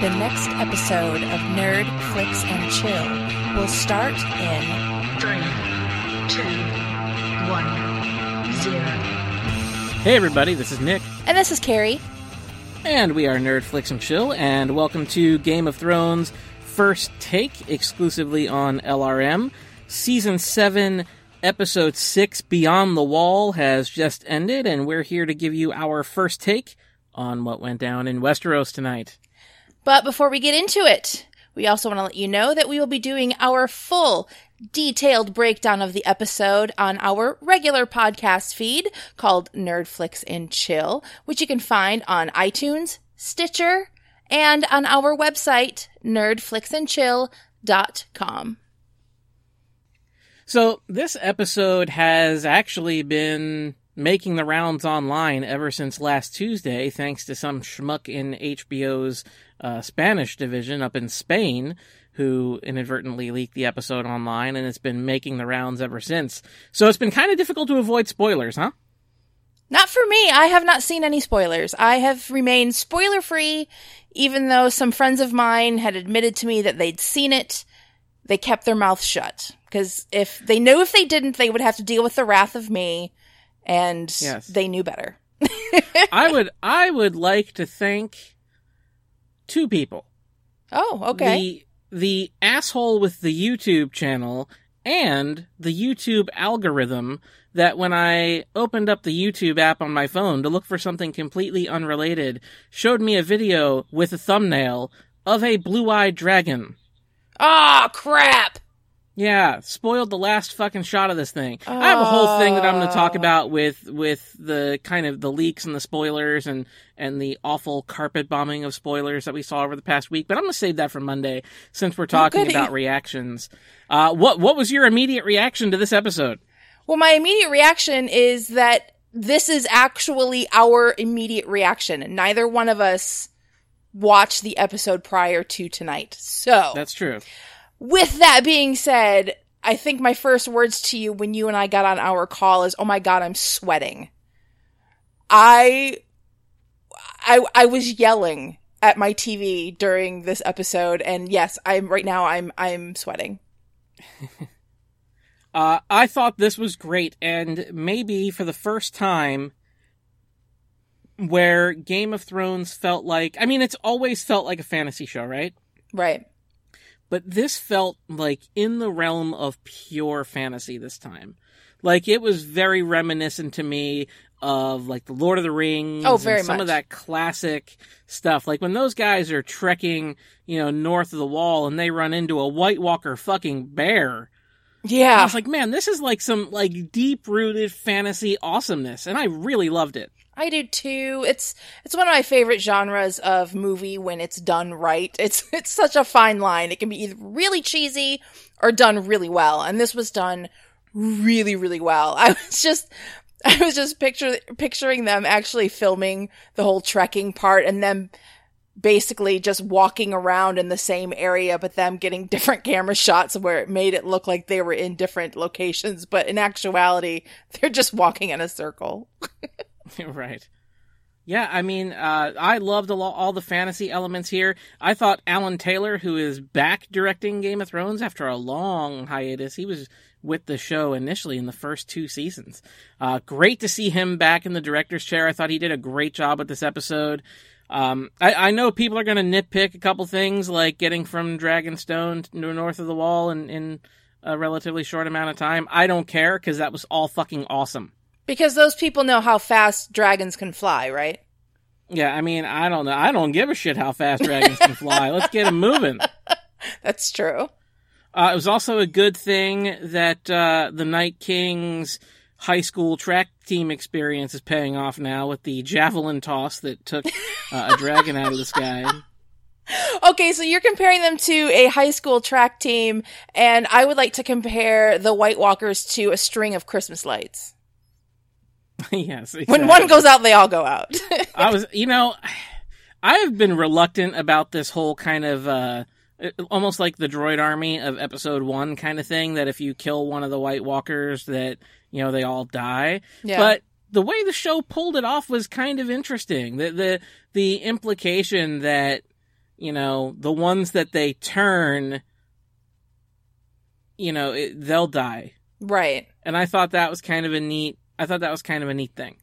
The next episode of Nerd, Flix, and Chill will start in Three, two, one, zero. Hey everybody, this is Nick, And this is Kari. and we are Nerd Flix and Chill, and welcome to Game of Thrones First Take, exclusively on LRM. Season 7, Episode 6, Beyond the Wall, has just ended, and we're here to give you our first take on what went down in Westeros tonight. But before we get into it, we also want to let you know that we will be doing our full detailed breakdown of the episode on our regular podcast feed called Nerd Flix and Chill, which you can find on iTunes, Stitcher, and on our website, nerdflixandchill.com. So, this episode has actually been making the rounds online ever since last Tuesday, thanks to some schmuck in HBO's uh, Spanish division up in Spain who inadvertently leaked the episode online, and it's been making the rounds ever since. So, it's been kind of difficult to avoid spoilers, huh? Not for me. I have not seen any spoilers. I have remained spoiler free, even though some friends of mine had admitted to me that they'd seen it. They kept their mouth shut because if they knew if they didn't, they would have to deal with the wrath of me, and Yes. they knew better. I would I would like to thank two people. Oh, okay. The the asshole with the YouTube channel and the YouTube algorithm that when I opened up the YouTube app on my phone to look for something completely unrelated showed me a video with a thumbnail of a blue-eyed dragon. Oh crap! Yeah, spoiled the last fucking shot of this thing. I have a whole thing that I'm going to talk about with with the kind of the leaks and the spoilers and and the awful carpet bombing of spoilers that we saw over the past week. But I'm going to save that for Monday since we're talking about reactions. Uh, what what was your immediate reaction to this episode? Well, my immediate reaction is that this is actually our immediate reaction. Neither one of us watched the episode prior to tonight, so That's true. With that being said, I think my first words to you when you and I got on our call is, "Oh my god, I'm sweating." I I I was yelling at my TV during this episode and yes, I'm right now I'm I'm sweating. Uh, I thought this was great, and maybe for the first time, where Game of Thrones felt like I mean, it's always felt like a fantasy show, right? Right. But this felt like in the realm of pure fantasy this time. Like it was very reminiscent to me of like the Lord of the Rings. Oh, and very some much. of that classic stuff. Like when those guys are trekking, you know, north of the wall and they run into a White Walker fucking bear. Yeah. I was like, man, this is like some like deep rooted fantasy awesomeness, and I really loved it. I do too. It's it's one of my favorite genres of movie when it's done right. It's it's such a fine line. It can be either really cheesy or done really well, and this was done really really well. I was just I was just picture picturing them actually filming the whole trekking part and them basically just walking around in the same area but them getting different camera shots where it made it look like they were in different locations but in actuality they're just walking in a circle. right. Yeah, I mean, uh, I loved all the fantasy elements here. I thought Alan Taylor, who is back directing Game of Thrones after a long hiatus, he was with the show initially in the first two seasons. Uh, great to see him back in the director's chair. I thought he did a great job with this episode. Um, I, I know people are going to nitpick a couple things like getting from Dragonstone to north of the wall in, in a relatively short amount of time. I don't care because that was all fucking awesome. Because those people know how fast dragons can fly, right? Yeah, I mean, I don't know. I don't give a shit how fast dragons can fly. Let's get them moving. That's true. Uh, it was also a good thing that uh, the Night King's high school track team experience is paying off now with the javelin toss that took uh, a dragon out of the sky. Okay, so you're comparing them to a high school track team, and I would like to compare the White Walkers to a string of Christmas lights. yes. When one goes out, they all go out. I was, you know, I have been reluctant about this whole kind of uh, almost like the droid army of episode one kind of thing. That if you kill one of the White Walkers, that you know they all die. Yeah. But the way the show pulled it off was kind of interesting. The the the implication that you know, the ones that they turn, you know, it, they'll die. Right. And I thought that was kind of a neat. I thought that was kind of a neat thing.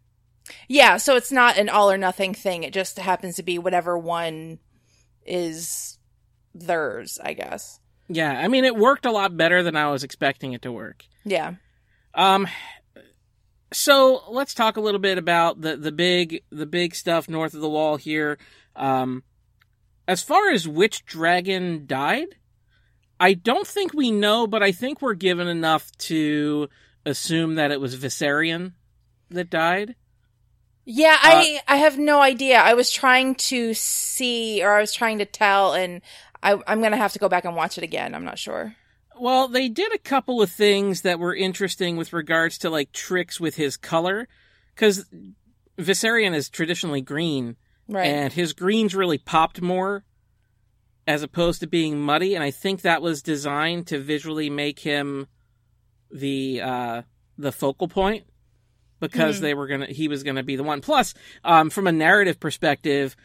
Yeah, so it's not an all or nothing thing. It just happens to be whatever one is theirs, I guess. Yeah, I mean, it worked a lot better than I was expecting it to work. Yeah. Um, so let's talk a little bit about the the big the big stuff north of the wall here. Um, as far as which dragon died, I don't think we know, but I think we're given enough to assume that it was Viserion that died. Yeah, I uh, I have no idea. I was trying to see or I was trying to tell and I I'm going to have to go back and watch it again. I'm not sure. Well, they did a couple of things that were interesting with regards to like tricks with his color, because Viserion is traditionally green, Right. and his greens really popped more, as opposed to being muddy. And I think that was designed to visually make him the uh, the focal point, because Mhm. they were gonna he was gonna be the one. Plus, um, from a narrative perspective,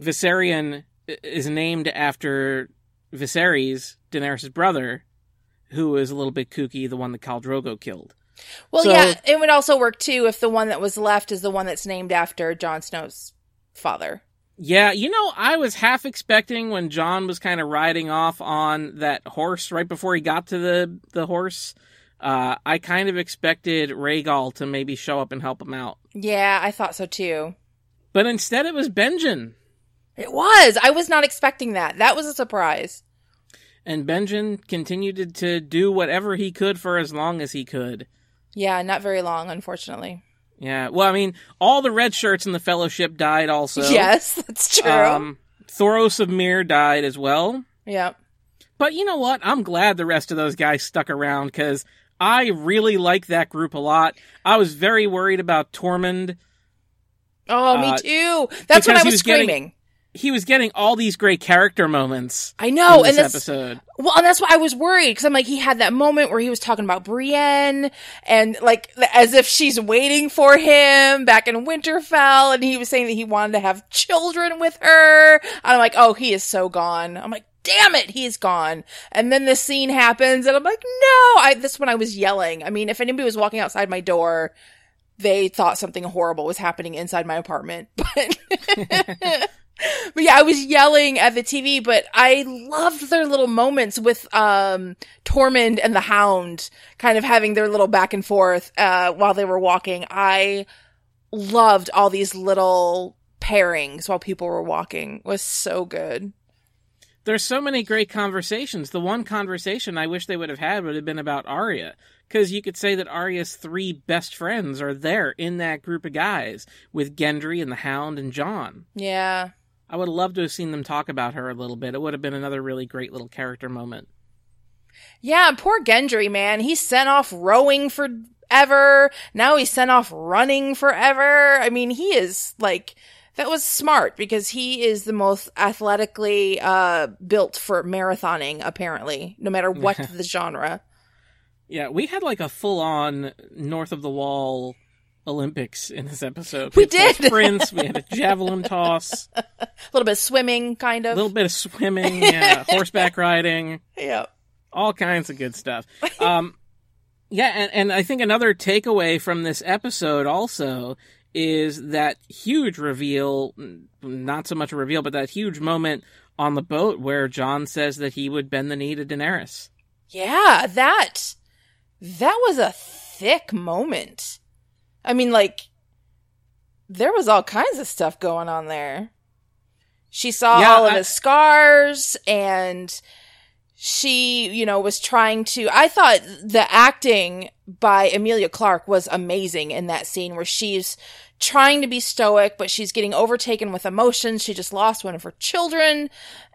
Viserion is named after Viserys, Daenerys' brother, who is a little bit kooky, the one that Khal Drogo killed. well, so- yeah, it would also work too if the one that was left is the one that's named after Jon Snow's father. Yeah, you know, I was half expecting when Jon was kind of riding off on that horse right before he got to the the horse. Uh, I kind of expected Rhaegal to maybe show up and help him out, Yeah, I thought so too. but instead it was Benjen. It was. I was not expecting that. That was a surprise. And Benjen continued to, do whatever he could for as long as he could. Yeah, not very long, unfortunately. Yeah, well, I mean, all the red shirts in the Fellowship died also. yes, that's true. Um, Thoros of Myr died as well. yeah. But you know what? I'm glad the rest of those guys stuck around because I really like that group a lot. I was very worried about Tormund. Oh, me Uh, too. That's when because I was, was getting- screaming. He was getting all these great character moments I know, in and this that's episode. well, and that's why I was worried because I'm like, he had that moment where he was talking about Brienne and like as if she's waiting for him back in Winterfell, and he was saying that he wanted to have children with her. And I'm like, oh, he is so gone. I'm like, damn it, he's gone. And then this scene happens, and I'm like, no. I this when I was yelling. I mean, if anybody was walking outside my door. They thought something horrible was happening inside my apartment, but but yeah, I was yelling at the TV, but I loved their little moments with um Tormund and the Hound kind of having their little back and forth uh while they were walking. I loved all these little pairings while people were walking. It was so good. There's so many great conversations. The one conversation I wish they would have had would have been about Arya. Because you could say that Arya's three best friends are there in that group of guys with Gendry and the Hound and Jon. Yeah. I would have loved to have seen them talk about her a little bit. It would have been another really great little character moment. Yeah, poor Gendry, man. He's sent off rowing forever. Now he's sent off running forever. I mean, he is like that was smart because he is the most athletically uh built for marathoning apparently, no matter what the genre. Yeah, we had like a full on north of the wall Olympics in this episode. We full did. sprints. we had a javelin toss, A little bit of swimming kind of, a little bit of swimming, yeah, horseback riding, yeah. all kinds of good stuff. Um, yeah, and, and I think another takeaway from this episode also is that huge reveal, not so much a reveal, but that huge moment on the boat where Jon says that he would bend the knee to Daenerys. Yeah, that that was a thick moment. I mean, like there was all kinds of stuff going on there. She saw Yeah, all of I- his scars and she, you know, was trying to I thought the acting by Emilia Clarke was amazing in that scene where she's trying to be stoic but she's getting overtaken with emotions. She just lost one of her children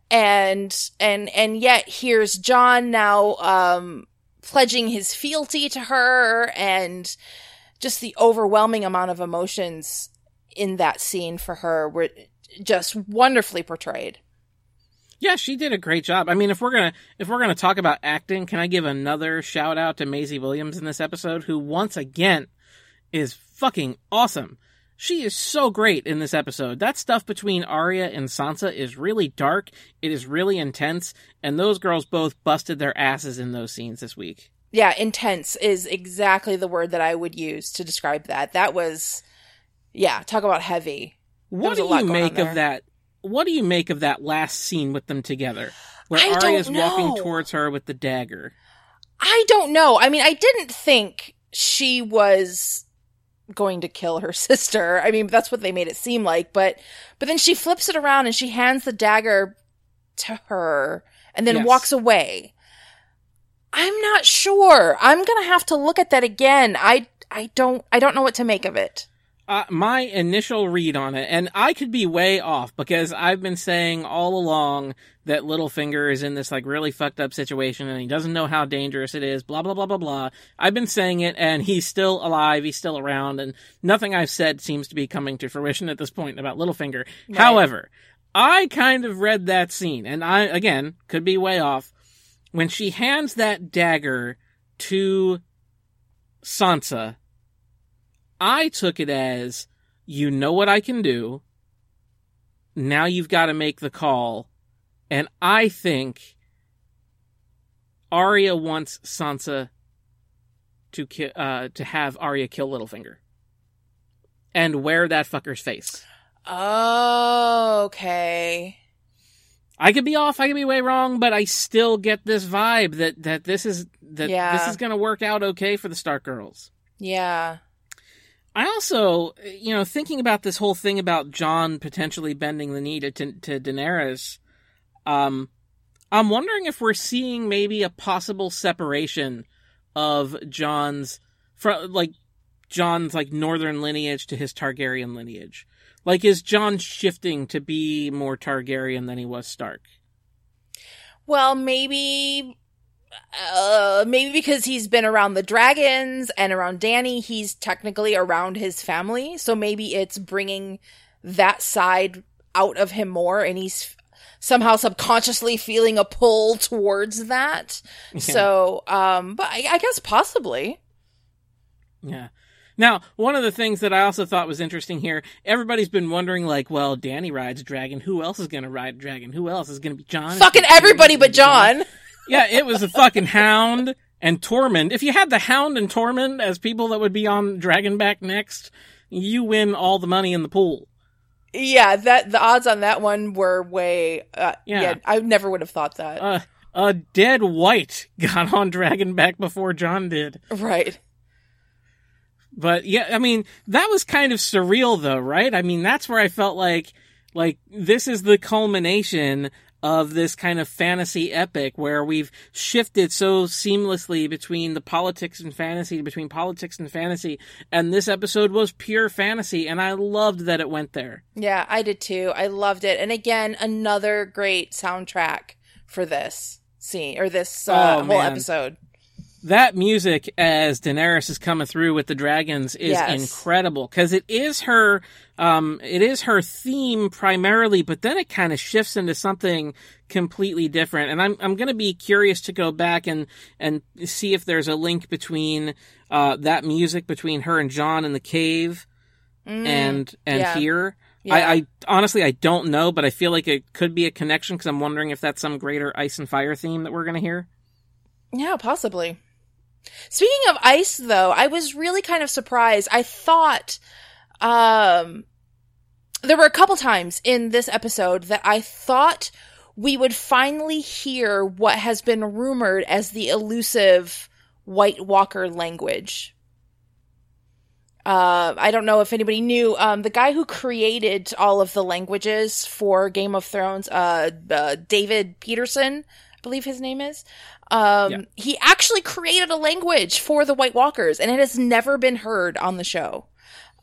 and and and yet here's Jon now um pledging his fealty to her and just the overwhelming amount of emotions in that scene for her were just wonderfully portrayed. Yeah, she did a great job. I mean, if we're gonna if we're gonna talk about acting, can I give another shout out to Maisie Williams in this episode, who once again is fucking awesome. She is so great in this episode. That stuff between Arya and Sansa is really dark. It is really intense, and those girls both busted their asses in those scenes this week. Yeah, intense is exactly the word that I would use to describe that. That was, yeah, talk about heavy. What do you make of that? What do you make of that last scene with them together, where I don't Arya's walking towards her with the dagger? I don't know. I mean, I didn't think she was going to kill her sister. I mean, that's what they made it seem like, but but then she flips it around and she hands the dagger to her and then Yes. walks away. I'm not sure. I'm going to have to look at that again. I I don't I don't know what to make of it. Uh, my initial read on it, and I could be way off because I've been saying all along that Littlefinger is in this like really fucked up situation and he doesn't know how dangerous it is, blah, blah, blah, blah, blah. I've been saying it and he's still alive, he's still around, and nothing I've said seems to be coming to fruition at this point about Littlefinger. Right. However, I kind of read that scene, and I, again, could be way off. When she hands that dagger to Sansa, I took it as, you know what I can do. Now you've got to make the call. And I think Arya wants Sansa to ki- uh, to have Arya kill Littlefinger and wear that fucker's face. Oh, okay. I could be off, I could be way wrong, but I still get this vibe that that this is that Yeah. this is going to work out okay for the Stark girls. Yeah. I also, you know, thinking about this whole thing about Jon potentially bending the knee to, to, Daenerys, um, I'm wondering if we're seeing maybe a possible separation of Jon's, from like Jon's like northern lineage to his Targaryen lineage. Like, is Jon shifting to be more Targaryen than he was Stark? Well, maybe uh maybe because he's been around the dragons and around Danny, he's technically around his family, so maybe it's bringing that side out of him more and he's somehow subconsciously feeling a pull towards that. So, um but I, I guess possibly. Yeah. Now, one of the things that I also thought was interesting here, everybody's been wondering, like, well, Danny rides a dragon. Who else is going to ride a dragon? Who else is going to be Jon? Fucking everybody but Jon. Yeah, it was the fucking Hound and Tormund. If you had the Hound and Tormund as people that would be on Dragonback next, you win all the money in the pool. Yeah, that the odds on that one were way uh, Yeah. yeah. I never would have thought that. Uh, a dead white got on Dragonback before Jon did. right. But yeah, I mean, that was kind of surreal though, right? I mean, that's where I felt like, like, this is the culmination of this kind of fantasy epic where we've shifted so seamlessly between the politics and fantasy, between politics and fantasy. And this episode was pure fantasy, and I loved that it went there. Yeah, I did too. I loved it. And again, another great soundtrack for this scene or this uh, Oh, whole man. episode. That music as Daenerys is coming through with the dragons is Yes. incredible because it is her, um, it is her theme primarily, but then it kind of shifts into something completely different. And I'm I'm gonna be curious to go back and and see if there's a link between uh that music between her and Jon in the cave and and Mm, yeah. here. Yeah. I, I honestly I don't know, but I feel like it could be a connection because I'm wondering if that's some greater ice and fire theme that we're gonna hear. Yeah, possibly. Speaking of ice though, I was really kind of surprised. I thought um there were a couple times in this episode that I thought we would finally hear what has been rumored as the elusive White Walker language. Uh, I don't know if anybody knew. Um, the guy who created all of the languages for Game of Thrones, uh, uh David Peterson, I believe his name is. Um, Yeah. he actually created a language for the White Walkers, and it has never been heard on the show.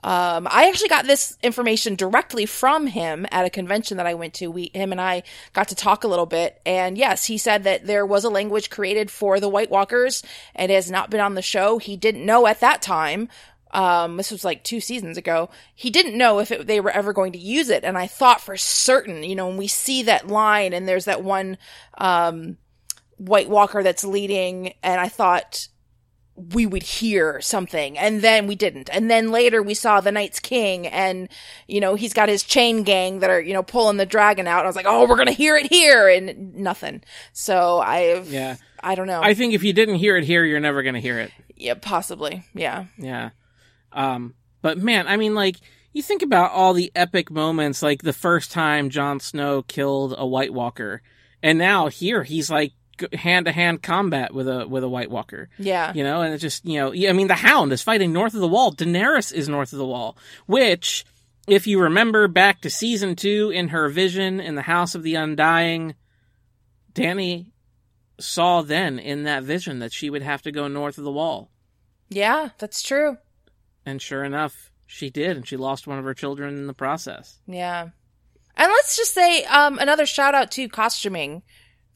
Um, I actually got this information directly from him at a convention that I went to. We, him and I got to talk a little bit. And yes, he said that there was a language created for the White Walkers and it has not been on the show. He didn't know at that time. Um, this was like two seasons ago. He didn't know if it, they were ever going to use it. And I thought for certain, you know, when we see that line and there's that one, um, White Walker that's leading, and I thought, we would hear something and then we didn't. And then later we saw the Night's King and, you know, he's got his chain gang that are, you know, pulling the dragon out. And I was like, oh, we're to hear it here and nothing. So I've, Yeah. I don't know. I think if you didn't hear it here, you're never to hear it. yeah, possibly. Yeah. Yeah. Um, but man, I mean, like, you think about all the epic moments, like the first time Jon Snow killed a White Walker, and now here he's like hand to hand combat with a with a White Walker. Yeah. You know, and it's just you know, I mean, the Hound is fighting north of the Wall. Daenerys is north of the Wall, which, if you remember back to season two in her vision in the House of the Undying, Danny saw then in that vision that she would have to go north of the Wall. Yeah, that's true. And sure enough, she did, and she lost one of her children in the process. Yeah. And let's just say um, another shout out to costuming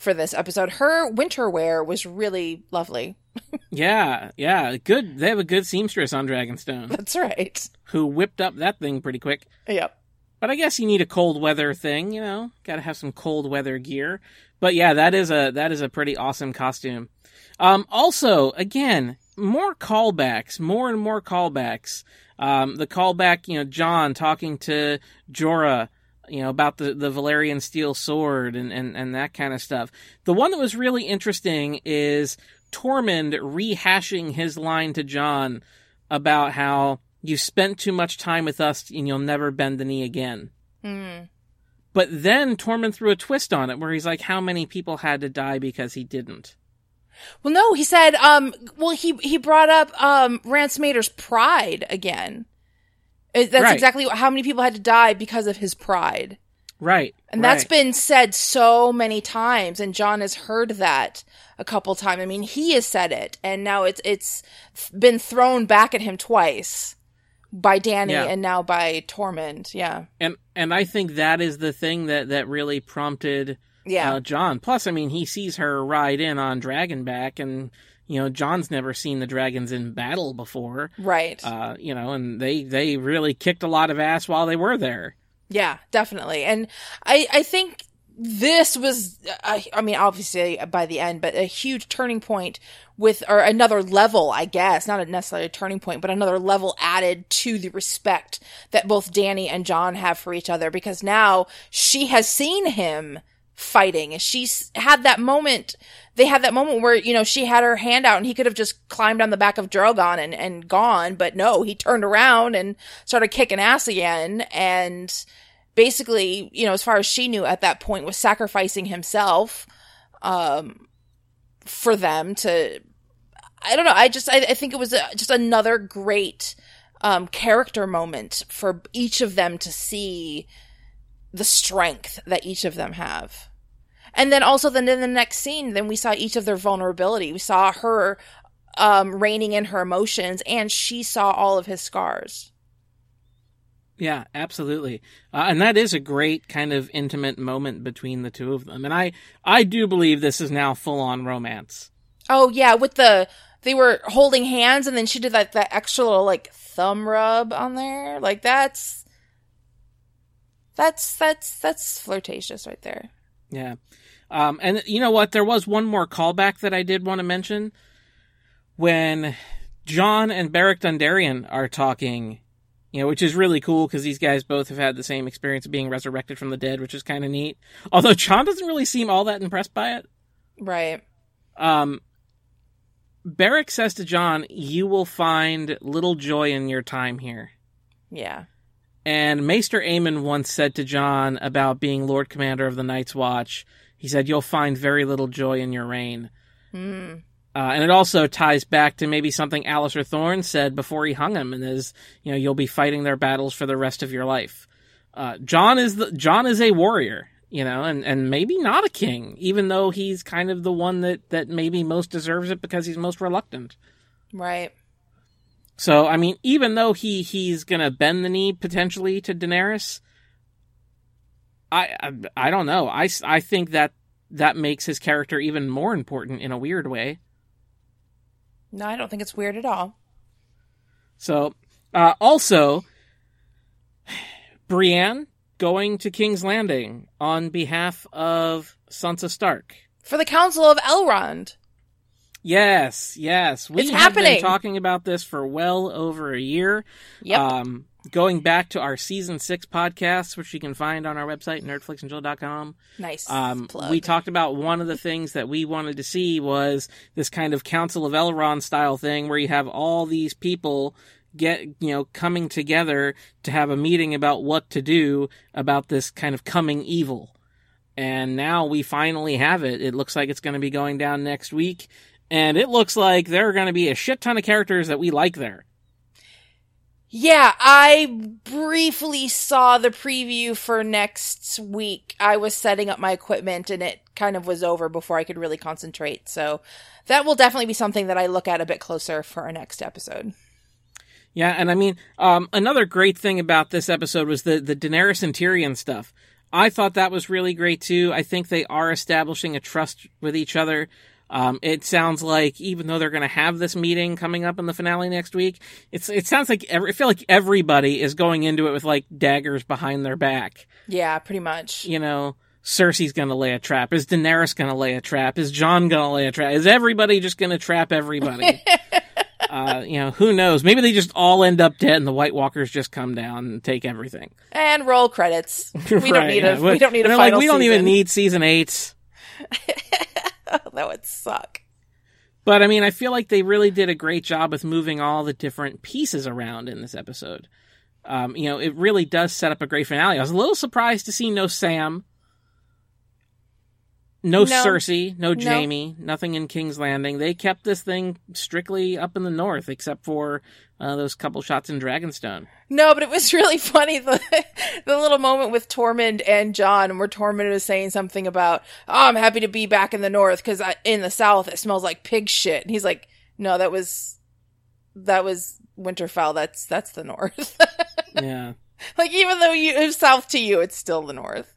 for this episode. Her winter wear was really lovely. Yeah, yeah, good. They have a good seamstress on Dragonstone That's right. who whipped up that thing pretty quick. Yep. But I guess you need a cold weather thing, you know. Got to have some cold weather gear. But yeah, that is a that is a pretty awesome costume. Um, also, again, more callbacks, more and more callbacks. Um, the callback, you know, Jon talking to Jorah, you know, about the, the Valyrian steel sword and, and, and that kind of stuff. The one that was really interesting is Tormund rehashing his line to Jon about how you spent too much time with us and you'll never bend the knee again. Mm. But then Tormund threw a twist on it where he's like, how many people had to die because he didn't? Well, no, he said. Um, well, he he brought up um Mance Rayder's pride again. That's Right. exactly how many people had to die because of his pride, Right. and that's been said so many times. And Jon has heard that a couple times. I mean, he has said it, and now it's it's been thrown back at him twice by Danny Yeah. and now by Tormund. Yeah, and and I think that is the thing that that really prompted yeah, uh, Jon. Plus, I mean, he sees her ride in on Dragonback, and you know, Jon's never seen the dragons in battle before. right. Uh, you know, and they they really kicked a lot of ass while they were there. Yeah, definitely. And I, I think this was, I, I mean, obviously by the end, but a huge turning point with, or another level, I guess, not necessarily a turning point, but another level added to the respect that both Danny and Jon have for each other because now she has seen him fighting she's had that moment they had that moment where you know she had her hand out and he could have just climbed on the back of Drogon and and gone but no he turned around and started kicking ass again and basically you know as far as she knew at that point was sacrificing himself um for them to I don't know I just I, I think it was a, just another great um character moment for each of them to see the strength that each of them have. And then also then in the next scene, then we saw each of their vulnerability. We saw her um reining in her emotions and she saw all of his scars. Yeah, absolutely. Uh, and that is a great kind of intimate moment between the two of them. And I I do believe this is now full on romance. Oh yeah, with the they were holding hands and then she did that that extra little like thumb rub on there. Like that's that's that's that's flirtatious right there. Yeah. Um, and you know what? There was one more callback that I did want to mention. When Jon and Beric Dondarrion are talking, you know, which is really cool because these guys both have had the same experience of being resurrected from the dead, which is kind of neat. Although Jon doesn't really seem all that impressed by it. Right. Um, Beric says to Jon, You will find little joy in your time here. Yeah. And Maester Aemon once said to Jon about being Lord Commander of the Night's Watch, he said, You'll find very little joy in your reign. Hmm. Uh, and it also ties back to maybe something Alliser Thorne said before he hung him, and is, you know, you'll be fighting their battles for the rest of your life. Uh, Jon is the, Jon is a warrior, you know, and, and maybe not a king, even though he's kind of the one that, that maybe most deserves it because he's most reluctant. Right. So, I mean, even though he he's gonna bend the knee potentially to Daenerys, I I, I don't know. I I think that that makes his character even more important in a weird way. No, I don't think it's weird at all. So, uh, also, Brienne going to King's Landing on behalf of Sansa Stark. For the Council of Elrond. Yes, yes. We It's have happening. been talking about this for well over a year. Yep. Um, going back to our season six podcast, which you can find on our website, nerdflixandchill.com. nice. Um, plug. we talked about one of the things that we wanted to see was this kind of Council of Elrond style thing where you have all these people get, you know, coming together to have a meeting about what to do about this kind of coming evil. And now we finally have it. It looks like it's going to be going down next week. And it looks like there are going to be a shit ton of characters that we like there. Yeah, I briefly saw the preview for next week. I was setting up my equipment and it kind of was over before I could really concentrate. So that will definitely be something that I look at a bit closer for our next episode. Yeah, and I mean, um, another great thing about this episode was the the Daenerys and Tyrion stuff. I thought that was really great too. I think they are establishing a trust with each other. Um, it sounds like even though they're going to have this meeting coming up in the finale next week, it's it sounds like every, I feel like everybody is going into it with like daggers behind their back. Yeah, pretty much. You know, Cersei's going to lay a trap. Is Daenerys going to lay a trap? Is Jon going to lay a trap? Is everybody just going to trap everybody? uh, you know, who knows? Maybe they just all end up dead, and the White Walkers just come down and take everything. And roll credits. We don't need yeah. a we don't need a final like, we don't even need season eight. that would suck. But I mean, I feel like they really did a great job with moving all the different pieces around in this episode. Um, you know, it really does set up a great finale. I was a little surprised to see no Sam, no, No. Cersei, no Jaime, nothing in King's Landing. They kept this thing strictly up in the north, except for uh, those couple shots in Dragonstone. No, but it was really funny the the little moment with Tormund and Jon, where Tormund was saying something about, "Oh, I'm happy to be back in the north because in the south it smells like pig shit." And he's like, "No, that was that was Winterfell. That's that's the north. yeah. like even though you it's south to you, it's still the north."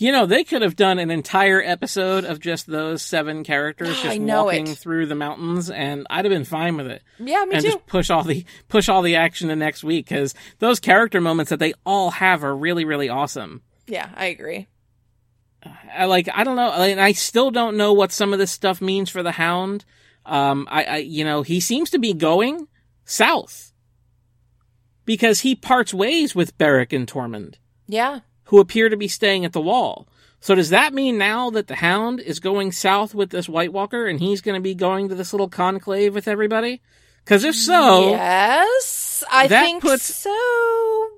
You know, they could have done an entire episode of just those seven characters just walking it. through the mountains, and I'd have been fine with it. Yeah, me too. and too. just push all the push all the action to next week because those character moments that they all have are really really awesome. Yeah, I agree. I like I don't know, and I still don't know what some of this stuff means for the Hound. Um, I, I you know he seems to be going south because he parts ways with Beric and Tormund. Yeah. Who appear to be staying at the wall. So does that mean now that the Hound is going south with this White Walker and he's going to be going to this little conclave with everybody? Because if so, yes, I that think puts- so.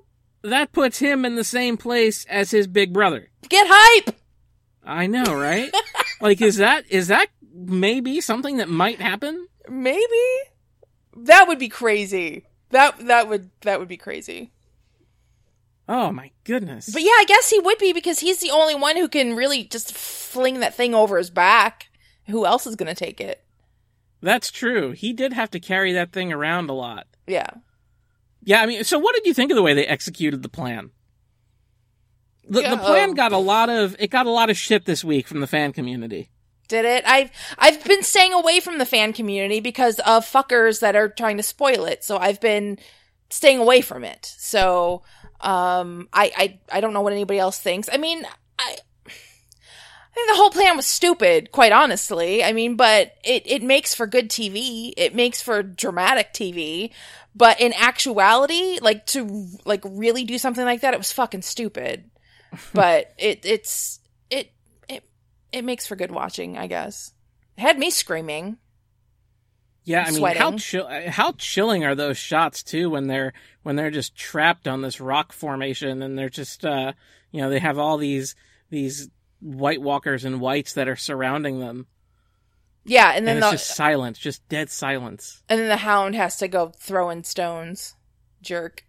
that puts him in the same place as his big brother. Get hype. I know, right? like, is that is that maybe something that might happen? Maybe that would be crazy. That that would that would be crazy. Oh my goodness! But yeah, I guess he would be because he's the only one who can really just fling that thing over his back. Who else is going to take it? That's true. He did have to carry that thing around a lot. Yeah. Yeah, I mean, so what did you think of the way they executed the plan? The, the plan um, got a lot of it got a lot of shit this week from the fan community. Did it? I've I've been staying away from the fan community because of fuckers that are trying to spoil it. So I've been staying away from it. So um I I I don't know what anybody else thinks. I mean, I I think the whole plan was stupid, quite honestly. I mean, but it, it makes for good TV. It makes for dramatic TV. But in actuality, like to like really do something like that, it was fucking stupid. but it it's it it it makes for good watching, I guess. It had me screaming. Yeah, I mean, Sweating. how chill, how chilling are those shots too when they're when they're just trapped on this rock formation and they're just uh, you know they have all these these White Walkers and whites that are surrounding them Yeah, and then and the it's just silence, just dead silence. and then the hound has to go throwing stones. Jerk.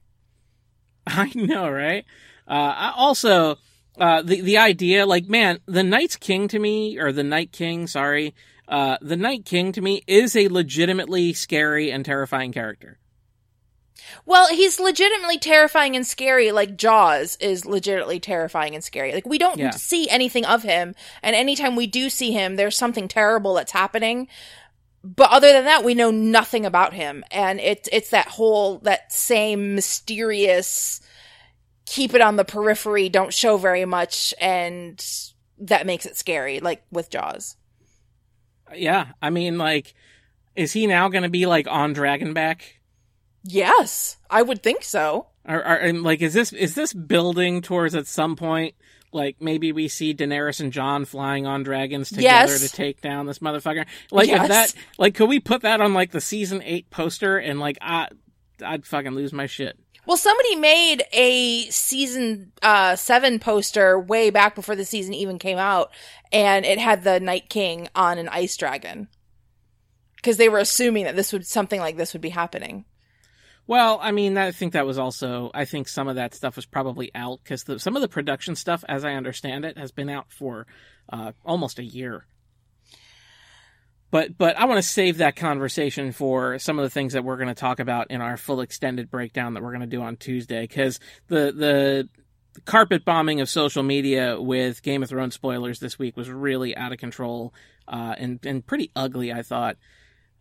I know, right? Uh, also, uh, the the idea, like, man, the Night's King to me, or the Night King, sorry, uh, the Night King to me is a legitimately scary and terrifying character. Well, he's legitimately terrifying and scary, like Jaws is legitimately terrifying and scary. Like we don't Yeah. see anything of him, and anytime we do see him, there's something terrible that's happening. But other than that, we know nothing about him, and it's it's that whole that same mysterious keep it on the periphery, don't show very much, and that makes it scary, like with Jaws. Yeah, I mean, like, is he now going to be like on Dragonback? Yes, I would think so. Or, or and, like, is this is this building towards at some point? Like maybe we see Daenerys and Jon flying on dragons together Yes. to take down this motherfucker. Like Yes. if that, like, could we put that on like the season eight poster and like I, I'd fucking lose my shit. Well, somebody made a season uh, seven poster way back before the season even came out, and it had the Night King on an ice dragon because they were assuming that this would something like this would be happening. Well, I mean, I think that was also. I think some of that stuff was probably out because some of the production stuff, as I understand it, has been out for uh, almost a year. But but I want to save that conversation for some of the things that we're going to talk about in our full extended breakdown that we're going to do on Tuesday because the the carpet bombing of social media with Game of Thrones spoilers this week was really out of control uh, and and pretty ugly. I thought.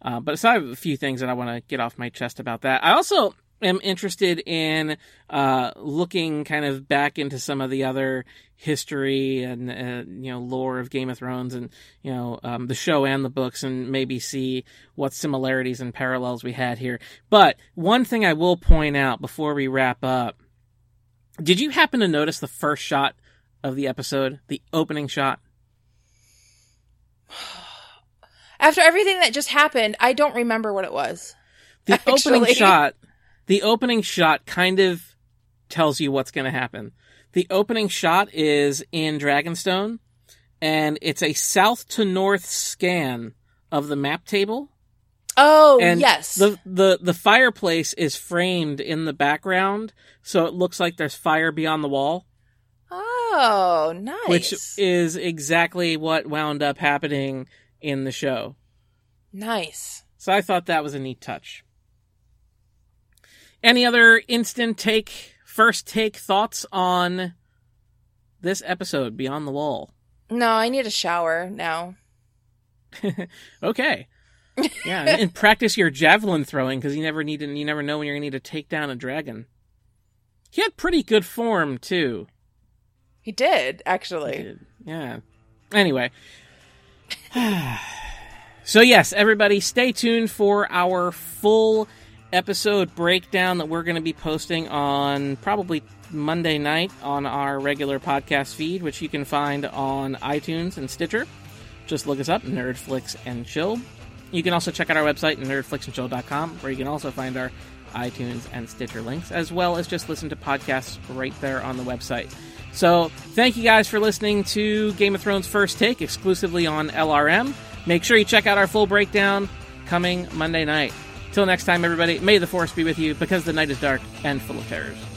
Uh, but have a few things that I want to get off my chest about that. I also am interested in uh, looking kind of back into some of the other history and uh, you know lore of Game of Thrones and you know um, the show and the books and maybe see what similarities and parallels we had here. But one thing I will point out before we wrap up: Did you happen to notice the first shot of the episode, the opening shot? After everything that just happened, I don't remember what it was. The opening shot, the opening shot kind of tells you what's going to happen. The opening shot is in Dragonstone, and it's a south to north scan of the map table. Oh, And yes. the, the the fireplace is framed in the background, so it looks like there's fire beyond the wall, oh, nice. which is exactly what wound up happening in the show. nice. So I thought that was a neat touch. Any other instant take, first take thoughts on this episode, Beyond the Wall? No, I need a shower now. Okay. Yeah, and, practice your javelin throwing because you never need to, you never know when you're gonna need to take down a dragon. He had pretty good form too. He did actually. Yeah. Anyway. so yes, everybody stay tuned for our full episode breakdown that we're going to be posting on probably Monday night on our regular podcast feed, which you can find on iTunes and Stitcher. Just look us up, Nerdflix and Chill. You can also check out our website, nerdflixandchill.com, where you can also find our iTunes and Stitcher links, as well as just listen to podcasts right there on the website. So, thank you guys for listening to Game of Thrones First Take exclusively on LRM. Make sure you check out our full breakdown coming Monday night. Till next time, everybody, may the force be with you because the night is dark and full of terrors.